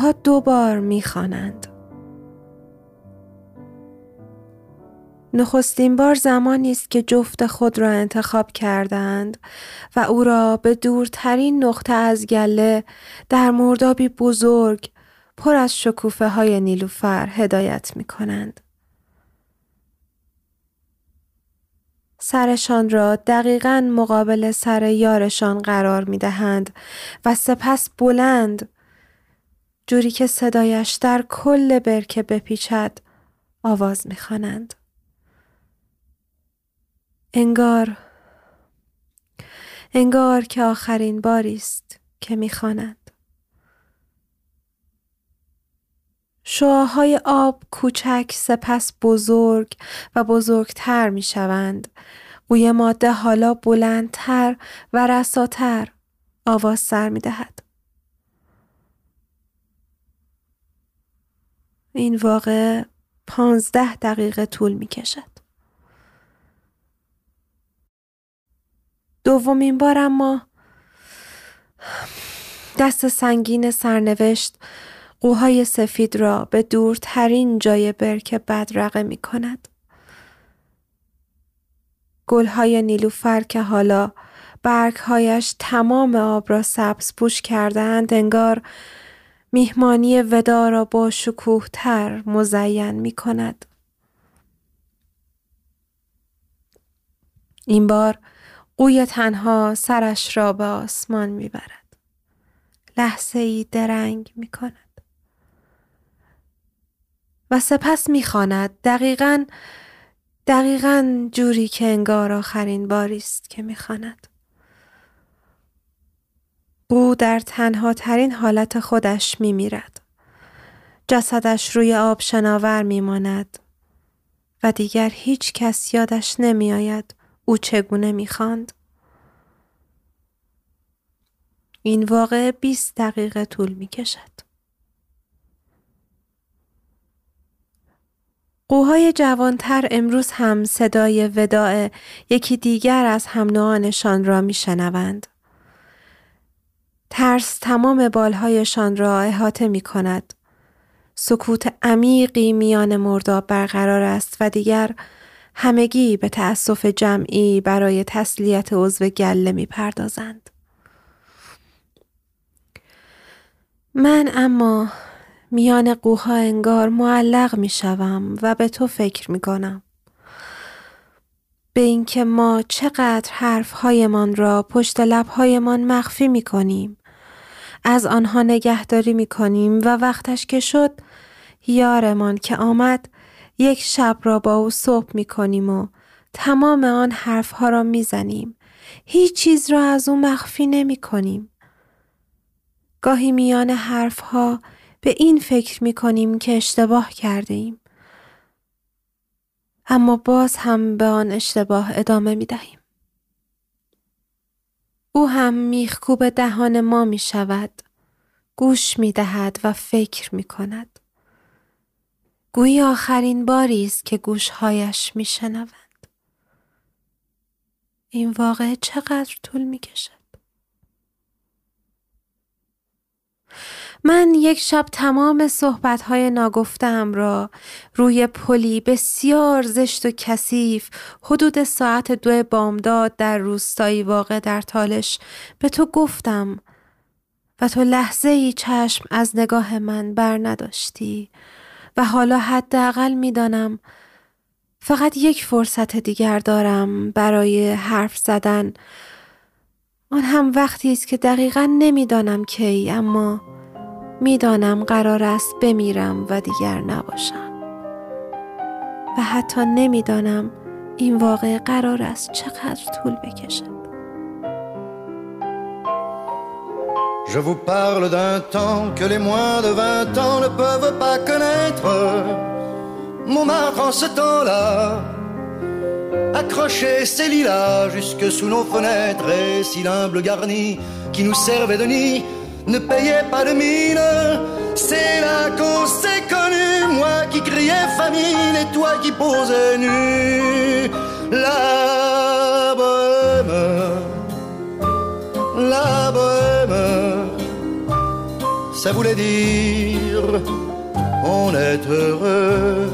قوها دو بار می‌خوانند نخستین بار زمانی است که جفت خود را انتخاب کردند و او را به دورترین نقطه از گله در مردابی بزرگ پر از شکوفه های نیلوفر هدایت می کنند. سرشان را دقیقا مقابل سر یارشان قرار می دهند و سپس بلند جوری که صدایش در کل برکه بپیچد آواز می خوانند. انگار انگار که آخرین باری است که می‌خواند شعاهای آب کوچک سپس بزرگ و بزرگتر می شوند. قوی ماده حالا بلندتر و رساتر آواز سر می دهد. این واقع پانزده دقیقه طول می کشد. دومین بار اما دست سنگین سرنوشت قوهای سفید را به دورترین جای برکه بدرقه می کند. گلهای نیلوفر که حالا برگهایش تمام آب را سبز پوش کردند انگار میهمانی ودا را با شکوه تر مزین می کند. این بار قوی تنها سرش را به آسمان می‌برد. لحظه ای درنگ می کند. و سپس می‌خواند دقیقا دقیقا جوری که انگار آخرین باری است که می‌خواند. او در تنها ترین حالت خودش می میرد. جسدش روی آب شناور می ماند و دیگر هیچ کس یادش نمی آید او چگونه می‌خواند این واقع 20 دقیقه طول می کشد. قوهای جوانتر امروز هم صدای وداع یکی دیگر از هم را می شنوند. ترس تمام بالهایشان را احاطه می کند. سکوت عمیقی میان مرداب برقرار است و دیگر همگی به تأسف جمعی برای تسلیت عضو گله می پردازند. من اما میان قوها انگار معلق می شوم و به تو فکر می کنم. به اینکه ما چقدر حرفهایمان را پشت لبهایمان مخفی می کنیم. از آنها نگهداری می کنیم و وقتش که شد یارمان که آمد یک شب را با او صبح می کنیم و تمام آن حرفها را می زنیم. هیچ چیز را از او مخفی نمی کنیم. گاهی میان حرفها به این فکر می کنیم که اشتباه کرده ایم. اما باز هم به آن اشتباه ادامه می دهیم. او هم میخکوب دهان ما می شود. گوش می دهد و فکر می کند. گویی آخرین باری است که گوشهایش می شنوند. این واقع چقدر طول می کشد. من یک شب تمام صحبتهای ناگفتم را روی پلی بسیار زشت و کثیف حدود ساعت دو بامداد در روستایی واقع در تالش به تو گفتم و تو لحظه ای چشم از نگاه من بر نداشتی و حالا حداقل می‌دانم فقط یک فرصت دیگر دارم برای حرف زدن. آن هم وقتی است که دقیقا نمی‌دانم کی اما می‌دانم قرار است بمیرم و دیگر نباشم و حتی نمی‌دانم این واقع قرار است چقدر طول بکشد Je vous parle d'un temps que les moins de vingt ans ne peuvent pas connaître. Montmartre en ce temps-là, accroché ses lilas jusque sous nos fenêtres et si l'humble garni qui nous servait de nid ne payait pas de mine. C'est là qu'on s'est connu, moi qui criais famine et toi qui posais nu. La bohème, la bohème, ça voulait dire on est heureux.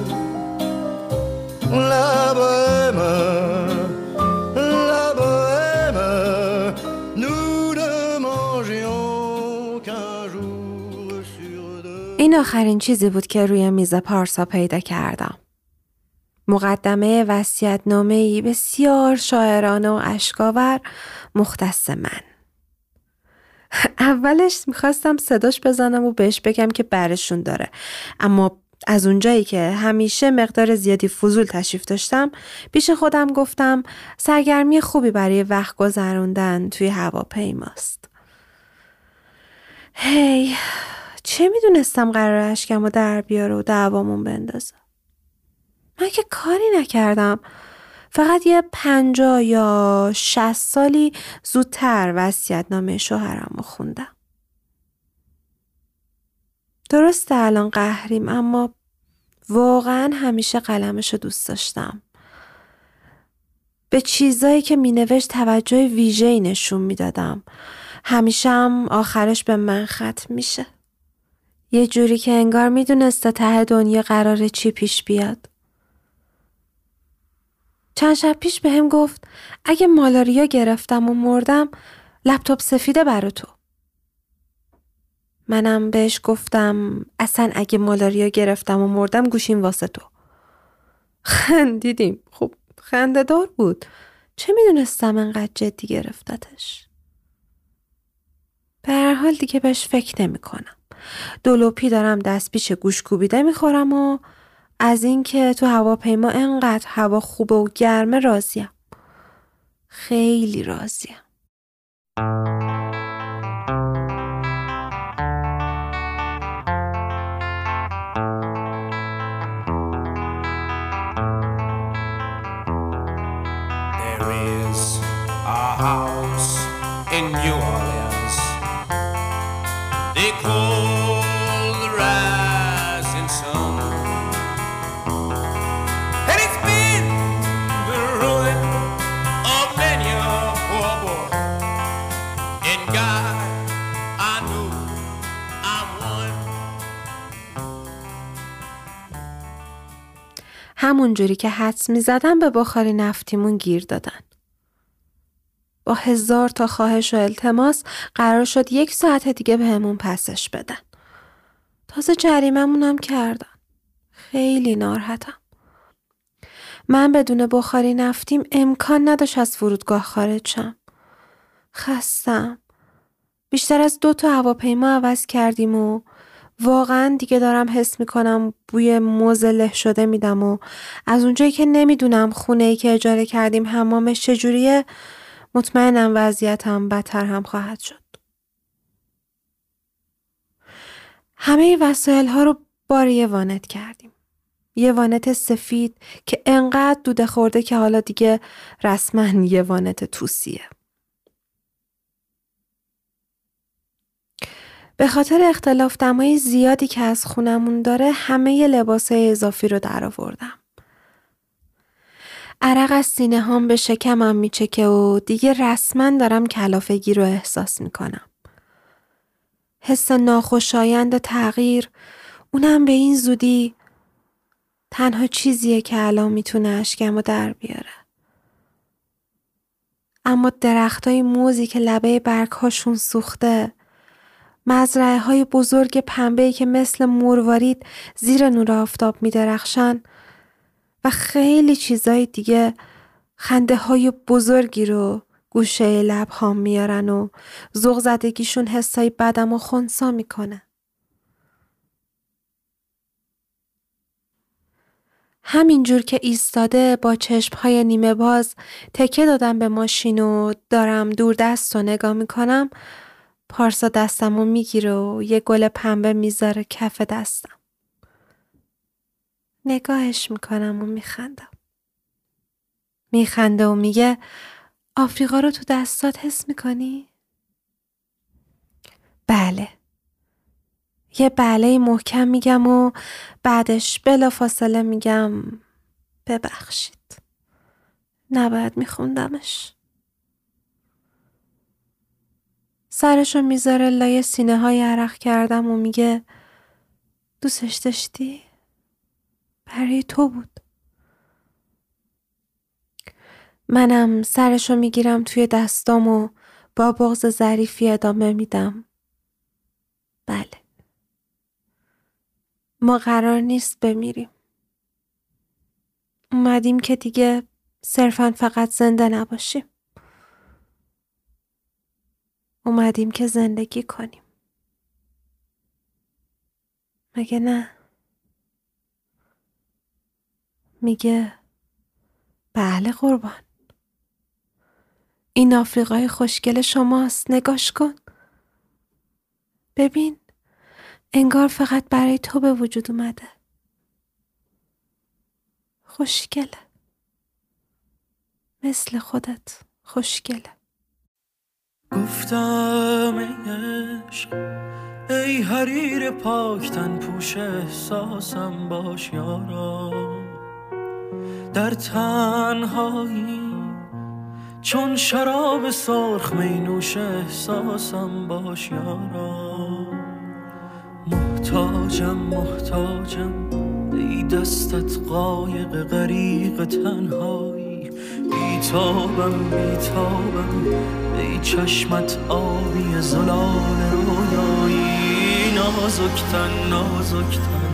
این آخرین چیزی بود که روی میز پارسا پیدا کردم. مقدمه وسیعت نامه بسیار شاعرانه و اشکاور مختص من. اولش می‌خواستم صداش بزنم و بهش بگم که برشون داره اما از اونجایی که همیشه مقدار زیادی فضول تشریف داشتم پیش خودم گفتم سرگرمی خوبی برای وقت گذروندن توی هواپیماست. هی چه می‌دونستم قرار اشکم و در بیاره و دعوامون بندازه من که کاری نکردم فقط یه پنجا یا شست سالی زودتر وسیعت نامه شوهرم رو خوندم. درسته الان قهریم اما واقعا همیشه قلمش رو دوست داشتم. به چیزایی که می نوشت توجه ویژه‌ای نشون می‌دادم. همیشه هم آخرش به من ختم میشه. یه جوری که انگار می‌دونسته ته دنیا قراره چی پیش بیاد. چند شب پیش به گفت اگه مالاریا گرفتم و مردم لپتاپ سفیده برا تو. منم بهش گفتم اصلا اگه مالاریا گرفتم و مردم گوشیم واسه تو. خندیدیم. خب خنده دار بود. چه می‌دونستم انقدر جدی گرفتتش؟ به هر حال دیگه بهش فکر نمی کنم. دولوپی دارم دست پیش گوش کوبیده می‌خورم و از اینکه تو هواپیما انقدر هوا خوبه و گرمه راضیم. خیلی راضیم. همون جوری که حدس می زدن به بخاری نفتیمون گیر دادن. با هزار تا خواهش و التماس قرار شد یک ساعت دیگه بهمون پسش بدن. تازه جریممون هم کردن. خیلی ناراحتم. من بدون بخاری نفتیم امکان نداشت از فرودگاه خارج شم. خستم. بیشتر از دو تا هواپیما عوض کردیم و واقعا دیگه دارم حس می‌کنم بوی موز له شده میدم و از اونجایی که نمی‌دونم خونه ای که اجاره کردیم حمامش چجوریه مطمئنم وضعیتم بدتر هم خواهد شد. همه وسایل ها رو بار یه وانت کردیم. یه وانت سفید که انقدر دوده خورده که حالا دیگه رسما یه وانت توسیه. به خاطر اختلاف دمای زیادی که از خونمون داره همه لباسای اضافی رو در آوردم. عرق از سینه هم به شکمم میچکه و دیگه رسما دارم کلافگی رو احساس می‌کنم. حس ناخوشایند تغییر اونم به این زودی تنها چیزیه که الان می‌تونه اشکم رو در بیاره. اما درختای موزی که لبه برگهاشون سوخته مزرعه های بزرگ پنبه‌ای که مثل مروارید زیر نور آفتاب می درخشن و خیلی چیزای دیگه خنده های بزرگی رو گوشه لب ها میارن و زوغ زدگیشون حسای بدم و خونسا می‌کنه. همینجور که ایستاده با چشمهای نیمه باز تکه دادم به ماشین و دارم دور دست و نگاه می‌کنم پارسا دستم و می‌گیره و یه گل پنبه می‌ذاره کف دستم. نگاهش می‌کنم و میخندم. میخنده و میگه آفریقا رو تو دستات حس می‌کنی؟ بله. یه بله محکم میگم و بعدش بلا فاصله میگم ببخشید. نباید میخوندمش. سرشو می‌ذاره لای سینه های عرق کردم و میگه دوستش داشتی؟ برای تو بود. منم سرشو می‌گیرم توی دستام و با بغز ظریفی ادامه میدم. بله. ما قرار نیست بمیریم. اومدیم که دیگه صرفا فقط زنده نباشیم. اومدیم که زندگی کنیم. مگه نه؟ میگه بله قربان. این آفریقای خوشگل شماست نگاش کن. ببین انگار فقط برای تو به وجود اومده. خوشگله. مثل خودت خوشگله. گفتم عشق ای حریر پاکتن پوش احساسم باش یارا. در تنهایی چون شراب سرخ می نوش احساسم باش یارا. محتاجم محتاجم ای دستت قایق غریق تنهایی. بیتابم بیتابم ای چشمت آبی زلال رویایی. نازکتن نازکتن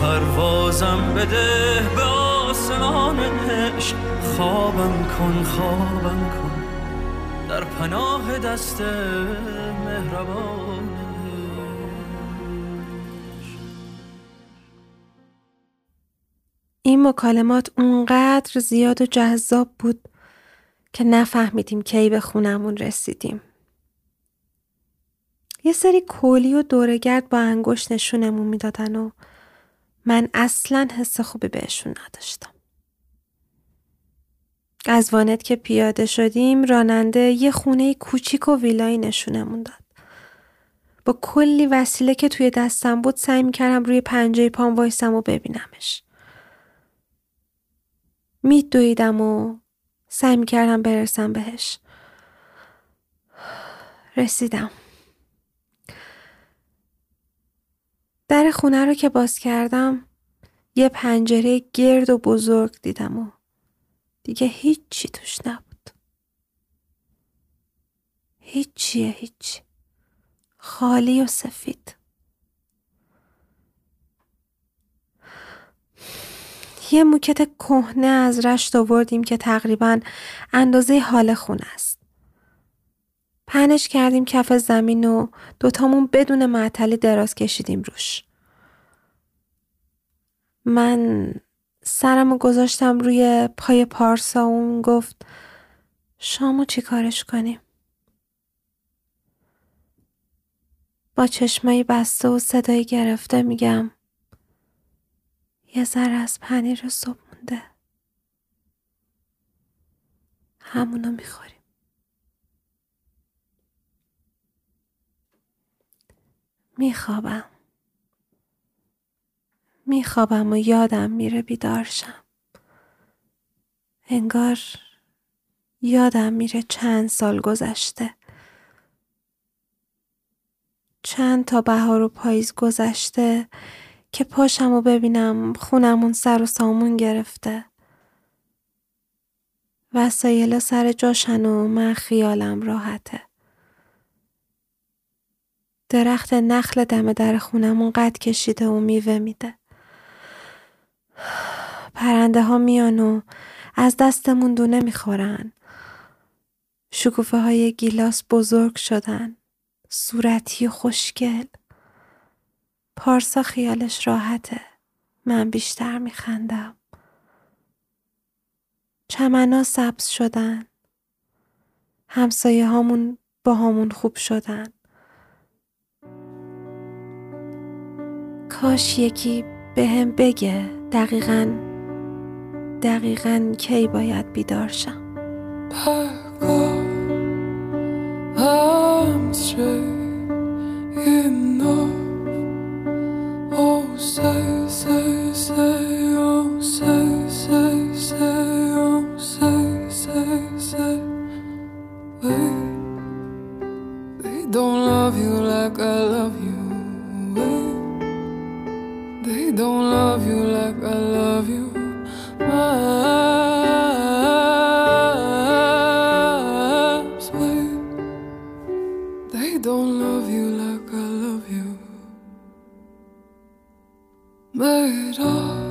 پروازم بده به آسمان عشق. خوابم کن خوابم کن در پناه دست مهربان. این مکالمات اونقدر زیاد و جذاب بود که نفهمیدیم کی به خونمون رسیدیم. یه سری کولی و دورگرد با انگشت نشونمون می‌دادن و من اصلا حس خوبی بهشون نداشتم. از وانت که پیاده شدیم راننده یه خونه کوچیک و ویلایی نشونمون داد. با کلی وسیله که توی دستم بود سعی می‌کردم روی پنجه پام وایسم و ببینمش. میدویدم و سعی می‌کردم برسم بهش. رسیدم. در خونه رو که باز کردم یه پنجره گرد و بزرگ دیدم و دیگه هیچی توش نبود. هیچیه هیچی. خالی و سفید. یه موکت کهنه از رشت آوردیم که تقریبا اندازه حال خونه است. پنش کردیم کف زمین و دوتامون بدون معطلی دراز کشیدیم روش. من سرمو گذاشتم روی پای پارسا و اون گفت شامو چی کارش کنیم؟ با چشمایی بسته و صدایی گرفته میگم یه ذره از پنیر صبح مونده. همونو می‌خوریم. میخوابم. میخوابم و یادم میره بیدارشم انگار یادم میره چند سال گذشته. چند تا بهار و پاییز گذشته. که پاشم و ببینم خونمون سر و سامون گرفته. وسایل سر جاشن و من خیالم راحته. درخت نخل دم در خونمون قد کشیده و میوه میده. پرنده ها میان و از دستمون دونه می‌خورن. شکوفه های گیلاس بزرگ شدن. صورتی خوشگل. پارسا خیالش راحته. من بیشتر میخندم. چمنا سبز شدن. همسایه هامون با همون خوب شدن. کاش یکی به هم بگه دقیقا دقیقا کی باید بیدار شم. Murdoch.